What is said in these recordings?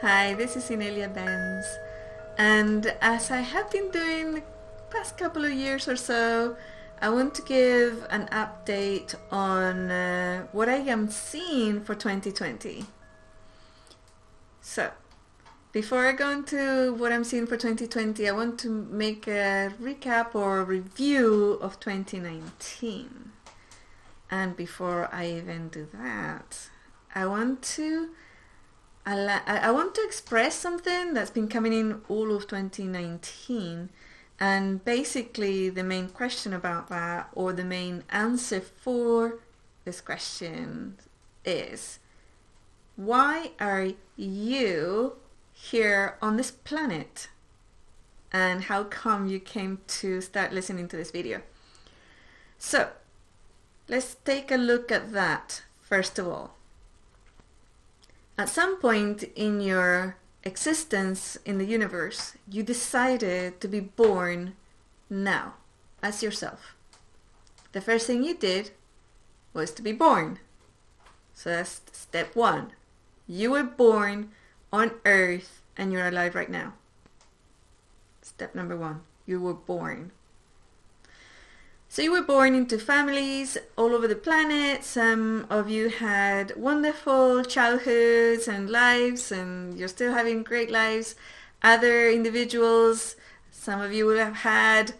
Hi, this is Inelia Benz, and as I have been doing the past couple of years or so, I want to give an update on uh, what I am seeing for 2020. So, before I go into what I'm seeing for 2020, I want to make a recap or review of 2019. And before I even do that, I want to I, want to express something that's been coming in all of 2019 and basically the main question about that or the main answer for this question is why are you here on this planet? And how come you came to start listening to this video? So let's take a look at that first of all at some point in your existence in the universe, you decided to be born now as yourself. The first thing you did was to be born. So that's step one. You were born on earth and you're alive right now. Step number one. You were born. So you were born into families all over the planet. Some of you had wonderful childhoods and lives and you're still having great lives. Other individuals, some of you would have had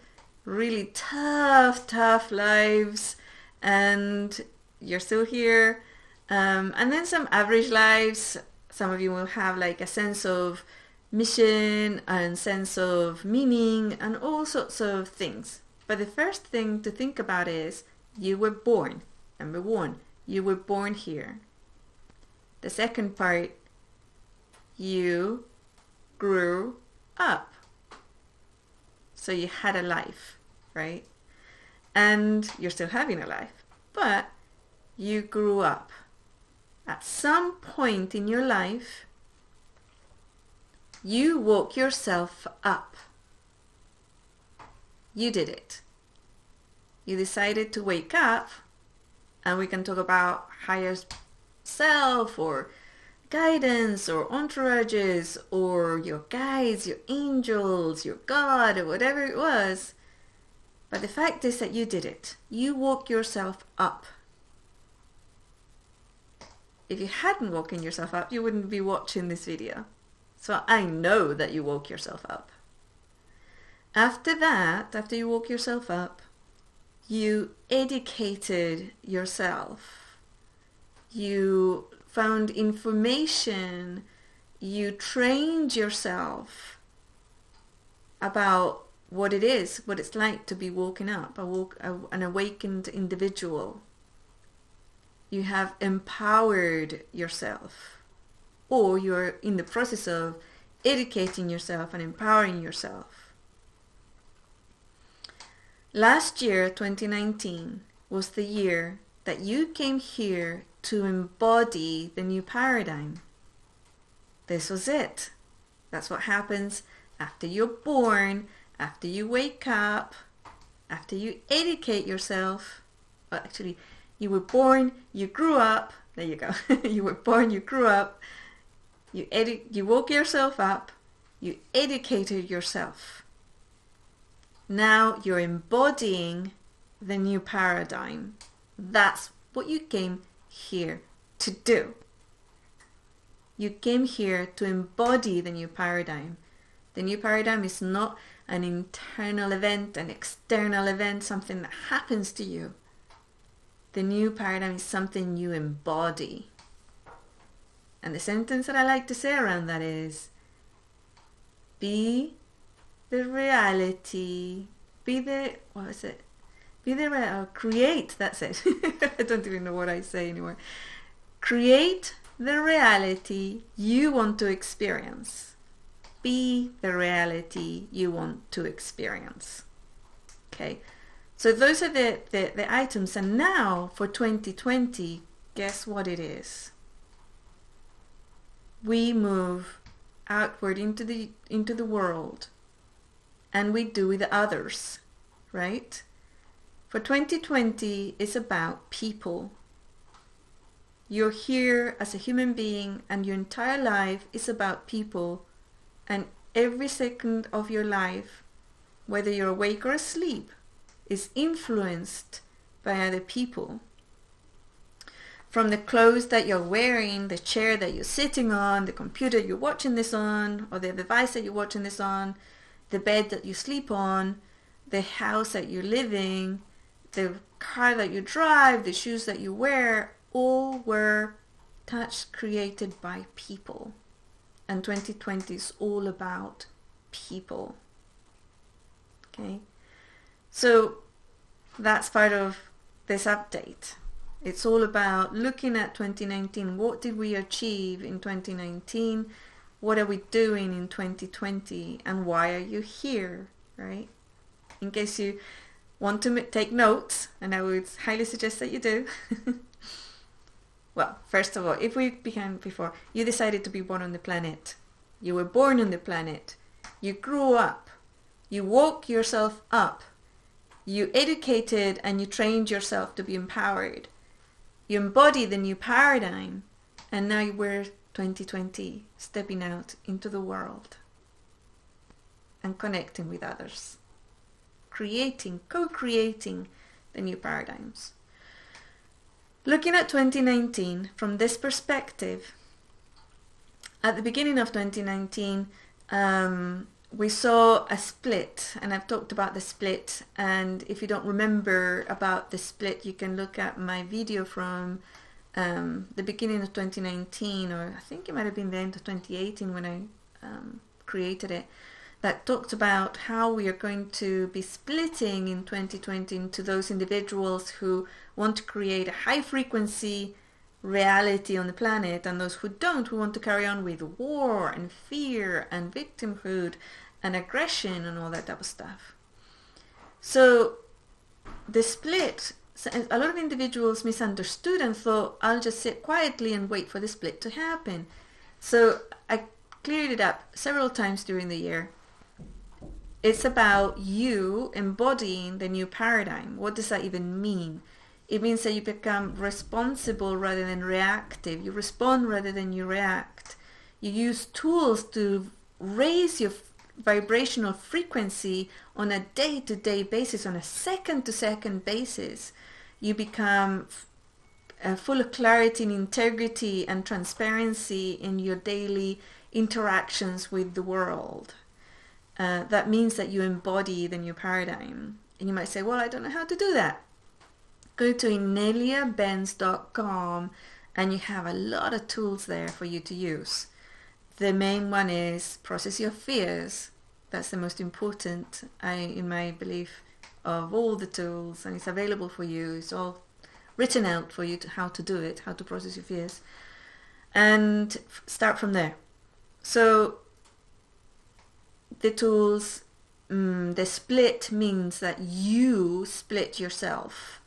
really tough, tough lives and you're still here. Um, and then some average lives. Some of you will have like a sense of mission and sense of meaning and all sorts of things. But the first thing to think about is you were born. Number one, you were born here. The second part, you grew up. So you had a life, right? And you're still having a life. But you grew up. At some point in your life, you woke yourself up. You did it. You decided to wake up, and we can talk about higher self or guidance or entourages or your guides, your angels, your God, or whatever it was. But the fact is that you did it. You woke yourself up. If you hadn't woken yourself up, you wouldn't be watching this video. So I know that you woke yourself up. After that, after you woke yourself up, you educated yourself. You found information. You trained yourself about what it is, what it's like to be woken up, a woke, a, an awakened individual. You have empowered yourself, or you're in the process of educating yourself and empowering yourself. Last year, 2019, was the year that you came here to embody the new paradigm. This was it. That's what happens after you're born, after you wake up, after you educate yourself. Well, actually, you were born, you grew up. There you go. you were born, you grew up. You edu- you woke yourself up. You educated yourself. Now you're embodying the new paradigm. That's what you came here to do. You came here to embody the new paradigm. The new paradigm is not an internal event, an external event, something that happens to you. The new paradigm is something you embody. And the sentence that I like to say around that is be the reality, be the, what is it? Be the real, uh, create, that's it. I don't even know what I say anymore. Create the reality you want to experience. Be the reality you want to experience. Okay, so those are the, the, the items. And now for 2020, guess what it is? We move outward into the into the world and we do with others, right? For 2020 is about people. You're here as a human being and your entire life is about people and every second of your life, whether you're awake or asleep, is influenced by other people. From the clothes that you're wearing, the chair that you're sitting on, the computer you're watching this on, or the device that you're watching this on, the bed that you sleep on, the house that you're living, the car that you drive, the shoes that you wear, all were touched created by people. And 2020 is all about people. Okay? So that's part of this update. It's all about looking at 2019. What did we achieve in 2019? What are we doing in 2020? And why are you here? Right? In case you want to take notes, and I would highly suggest that you do. well, first of all, if we began before, you decided to be born on the planet. You were born on the planet. You grew up. You woke yourself up. You educated and you trained yourself to be empowered. You embody the new paradigm. And now we're 2020, stepping out into the world and connecting with others creating, co-creating the new paradigms. Looking at 2019 from this perspective, at the beginning of 2019, um, we saw a split, and I've talked about the split. And if you don't remember about the split, you can look at my video from um, the beginning of 2019, or I think it might have been the end of 2018 when I um, created it that talked about how we are going to be splitting in 2020 into those individuals who want to create a high frequency reality on the planet and those who don't, who want to carry on with war and fear and victimhood and aggression and all that type of stuff. So the split, a lot of individuals misunderstood and thought, I'll just sit quietly and wait for the split to happen. So I cleared it up several times during the year it's about you embodying the new paradigm. What does that even mean? It means that you become responsible rather than reactive. You respond rather than you react. You use tools to raise your vibrational frequency on a day-to-day basis, on a second-to-second basis. You become uh, full of clarity and integrity and transparency in your daily interactions with the world. Uh, that means that you embody the new paradigm. And you might say, well, I don't know how to do that. Go to ineliabenz.com and you have a lot of tools there for you to use. The main one is process your fears. That's the most important, I, in my belief, of all the tools, and it's available for you. It's all written out for you to how to do it, how to process your fears, and start from there. So the tools, um, the split means that you split yourself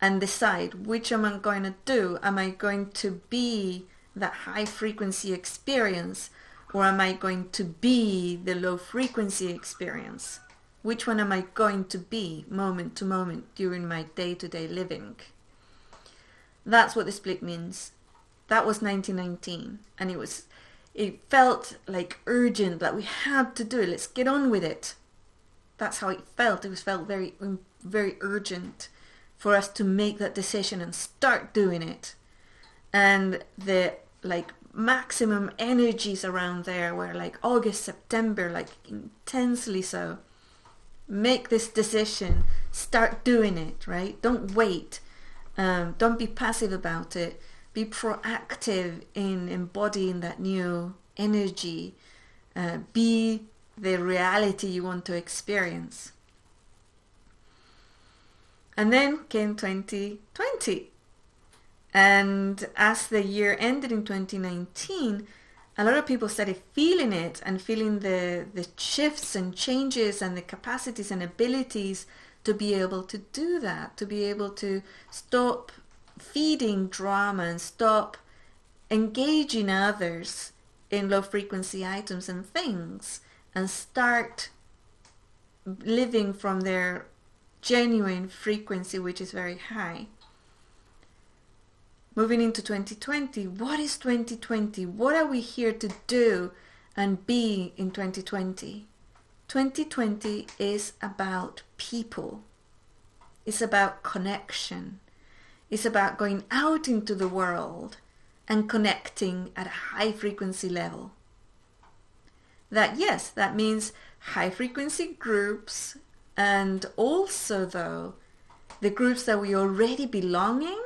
and decide which am I going to do. Am I going to be that high frequency experience or am I going to be the low frequency experience? Which one am I going to be moment to moment during my day-to-day living? That's what the split means. That was 1919 and it was it felt like urgent that we had to do it. Let's get on with it. That's how it felt. It was felt very um, very urgent for us to make that decision and start doing it. And the like maximum energies around there were like august september like intensely so make this decision start doing it right don't wait um, don't be passive about it be proactive in embodying that new energy. Uh, be the reality you want to experience. And then came 2020. And as the year ended in 2019, a lot of people started feeling it and feeling the, the shifts and changes and the capacities and abilities to be able to do that, to be able to stop feeding drama and stop engaging others in low frequency items and things and start living from their genuine frequency which is very high. Moving into 2020, what is 2020? What are we here to do and be in 2020? 2020 is about people. It's about connection. It's about going out into the world and connecting at a high frequency level. That, yes, that means high frequency groups and also, though, the groups that we already belong in,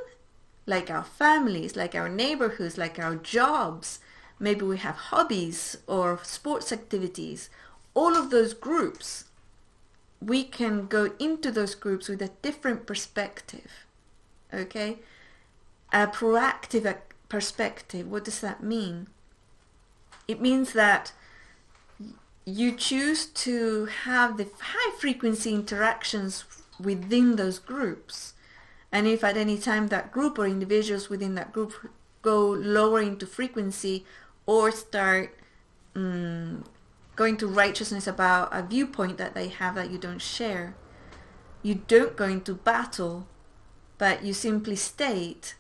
like our families, like our neighborhoods, like our jobs, maybe we have hobbies or sports activities, all of those groups, we can go into those groups with a different perspective. Okay? A proactive perspective. What does that mean? It means that you choose to have the high frequency interactions within those groups. And if at any time that group or individuals within that group go lower into frequency or start um, going to righteousness about a viewpoint that they have that you don't share, you don't go into battle, but you simply state,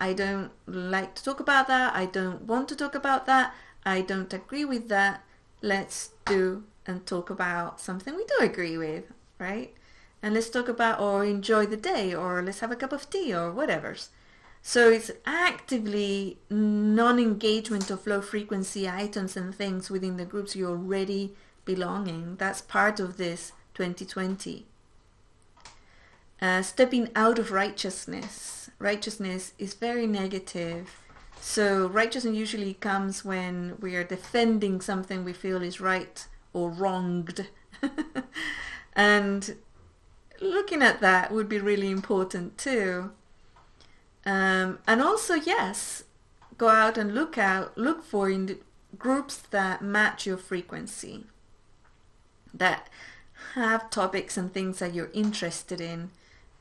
I don't like to talk about that, I don't want to talk about that, I don't agree with that, let's do and talk about something we do agree with, right? And let's talk about or enjoy the day or let's have a cup of tea or whatever. So it's actively non-engagement of low frequency items and things within the groups you're already belonging. That's part of this 2020. Uh, stepping out of righteousness. Righteousness is very negative. So righteousness usually comes when we are defending something we feel is right or wronged. and looking at that would be really important too. Um, and also, yes, go out and look out, look for in groups that match your frequency, that have topics and things that you're interested in,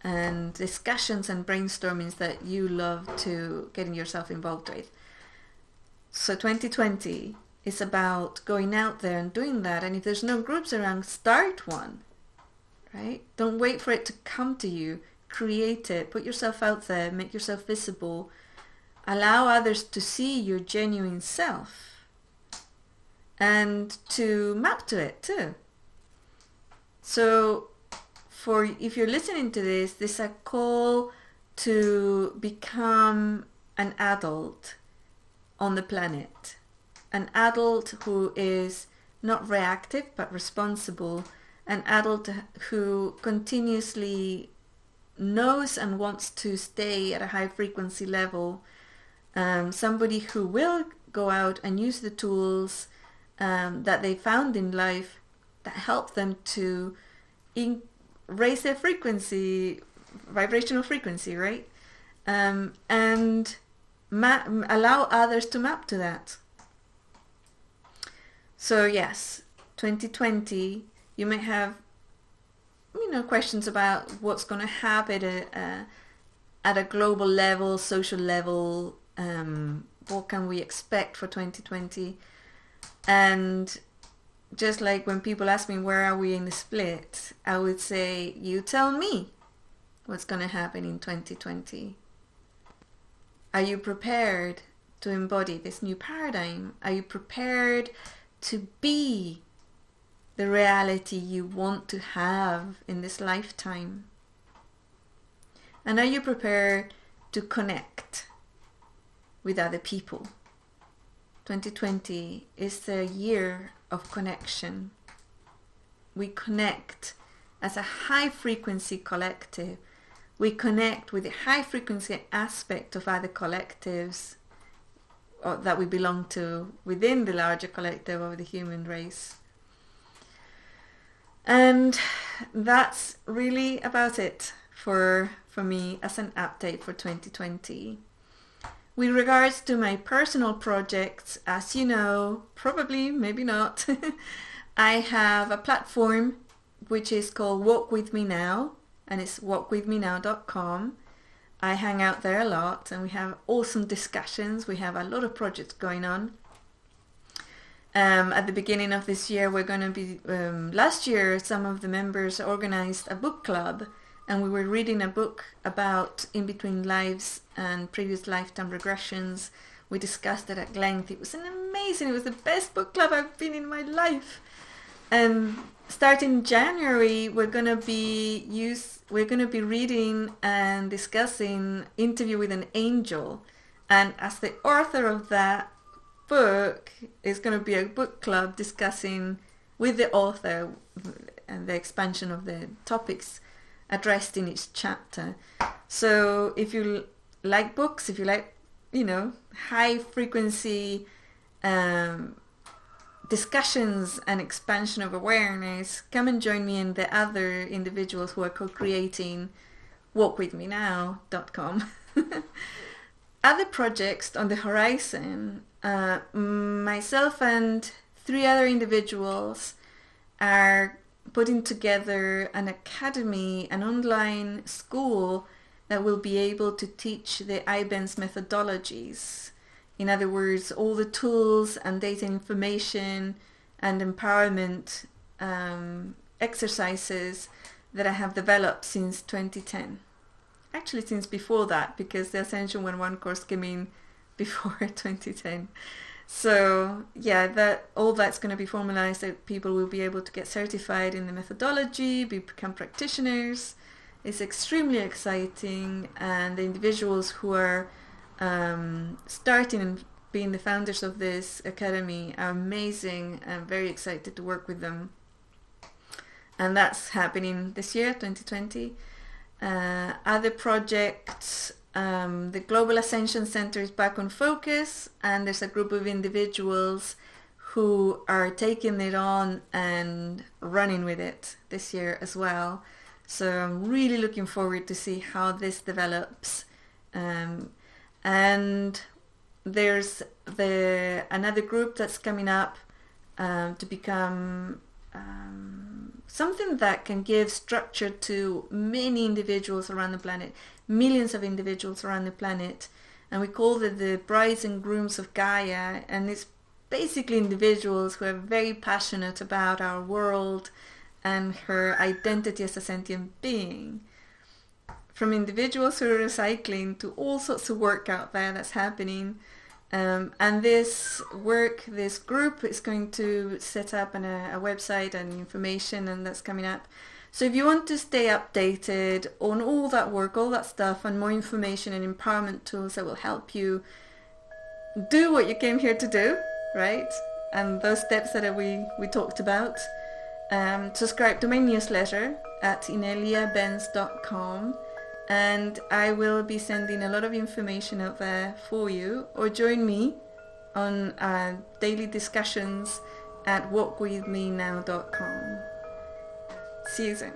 and discussions and brainstormings that you love to getting yourself involved with. So 2020 is about going out there and doing that. And if there's no groups around, start one. Right? Don't wait for it to come to you create it, put yourself out there, make yourself visible, allow others to see your genuine self and to map to it too. So for if you're listening to this, this is a call to become an adult on the planet. An adult who is not reactive but responsible. An adult who continuously knows and wants to stay at a high frequency level, um, somebody who will go out and use the tools um, that they found in life that help them to in- raise their frequency, vibrational frequency, right? Um, and ma- allow others to map to that. So yes, 2020, you may have you know questions about what's going to happen at a, at a global level, social level. Um, what can we expect for 2020? And just like when people ask me where are we in the split, I would say you tell me what's going to happen in 2020. Are you prepared to embody this new paradigm? Are you prepared to be the reality you want to have in this lifetime? And are you prepared to connect with other people? 2020 is the year of connection. We connect as a high frequency collective. We connect with the high frequency aspect of other collectives uh, that we belong to within the larger collective of the human race. And that's really about it for, for me as an update for 2020. With regards to my personal projects, as you know, probably, maybe not, I have a platform which is called Walk With Me Now, and it's walkwithmenow.com. I hang out there a lot and we have awesome discussions. We have a lot of projects going on. Um, at the beginning of this year, we're going to be. Um, last year, some of the members organized a book club, and we were reading a book about in between lives and previous lifetime regressions. We discussed it at length. It was an amazing. It was the best book club I've been in my life. And starting January, we're gonna be use we're gonna be reading and discussing Interview with an Angel, and as the author of that book, is gonna be a book club discussing with the author and the expansion of the topics addressed in each chapter. So if you like books, if you like, you know, high frequency um, discussions and expansion of awareness, come and join me and the other individuals who are co-creating walkwithmenow.com. other projects on the horizon, uh, myself and three other individuals are putting together an academy, an online school that will be able to teach the IBENS methodologies. In other words, all the tools and data information and empowerment um, exercises that I have developed since 2010. Actually, since before that, because the Ascension 101 course came in before 2010. So yeah, that all that's going to be formalized. That people will be able to get certified in the methodology, become practitioners. It's extremely exciting, and the individuals who are um, starting and being the founders of this academy are amazing. I'm very excited to work with them, and that's happening this year, 2020. Uh, other projects um, the Global Ascension Center is back on focus, and there's a group of individuals who are taking it on and running with it this year as well. So I'm really looking forward to see how this develops. Um, and there's the another group that's coming up um, to become um, something that can give structure to many individuals around the planet millions of individuals around the planet. And we call them the brides and grooms of Gaia. And it's basically individuals who are very passionate about our world and her identity as a sentient being. From individuals who are recycling to all sorts of work out there that's happening. Um, and this work, this group is going to set up an, a, a website and information and that's coming up. So if you want to stay updated on all that work, all that stuff, and more information and empowerment tools that will help you do what you came here to do, right? And those steps that we, we talked about, um, subscribe to my newsletter at ineliabenz.com and I will be sending a lot of information out there for you or join me on uh, daily discussions at walkwithmenow.com season